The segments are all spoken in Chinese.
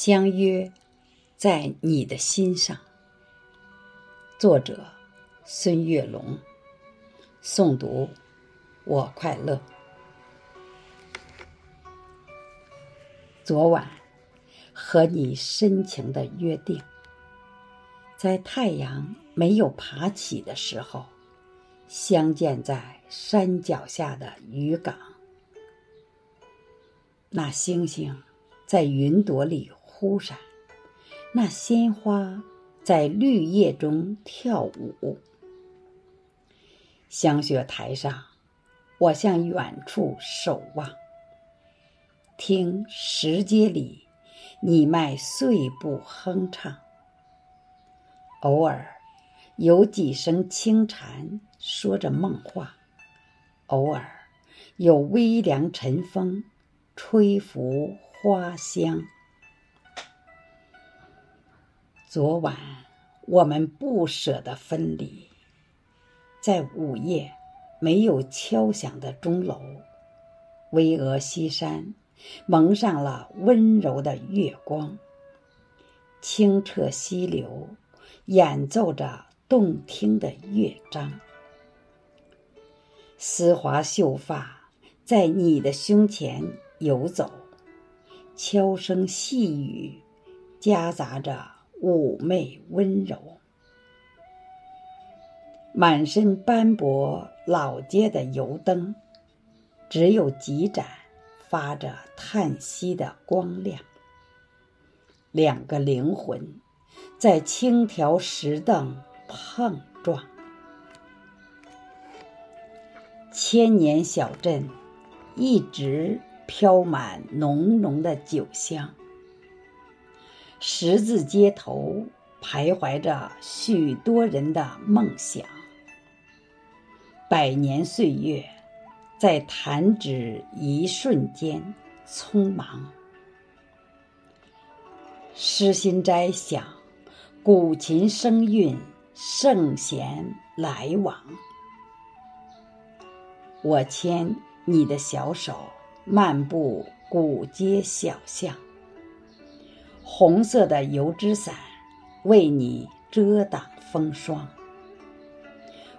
相约在你的心上。作者：孙月龙。诵读：我快乐。昨晚和你深情的约定，在太阳没有爬起的时候，相见在山脚下的渔港。那星星在云朵里。忽闪，那鲜花在绿叶中跳舞。香雪台上，我向远处守望，听石阶里你迈碎步哼唱。偶尔有几声轻蝉说着梦话，偶尔有微凉晨风吹拂花香。昨晚，我们不舍得分离，在午夜没有敲响的钟楼，巍峨西山蒙上了温柔的月光，清澈溪流演奏着动听的乐章，丝滑秀发在你的胸前游走，悄声细语夹杂着。妩媚温柔，满身斑驳老街的油灯，只有几盏发着叹息的光亮。两个灵魂在轻条石凳碰撞，千年小镇一直飘满浓浓的酒香。十字街头徘徊着许多人的梦想，百年岁月在弹指一瞬间匆忙。诗心斋想，古琴声韵，圣贤来往。我牵你的小手，漫步古街小巷。红色的油纸伞，为你遮挡风霜。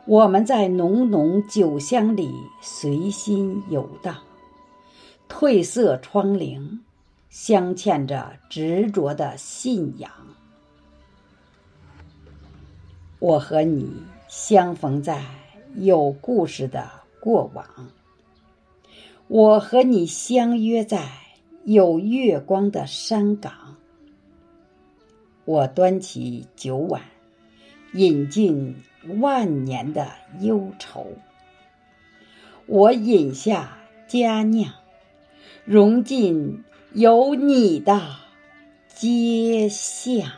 我们在浓浓酒香里随心游荡，褪色窗棂，镶嵌着执着的信仰。我和你相逢在有故事的过往，我和你相约在有月光的山岗。我端起酒碗，饮尽万年的忧愁。我饮下佳酿，融进有你的街巷。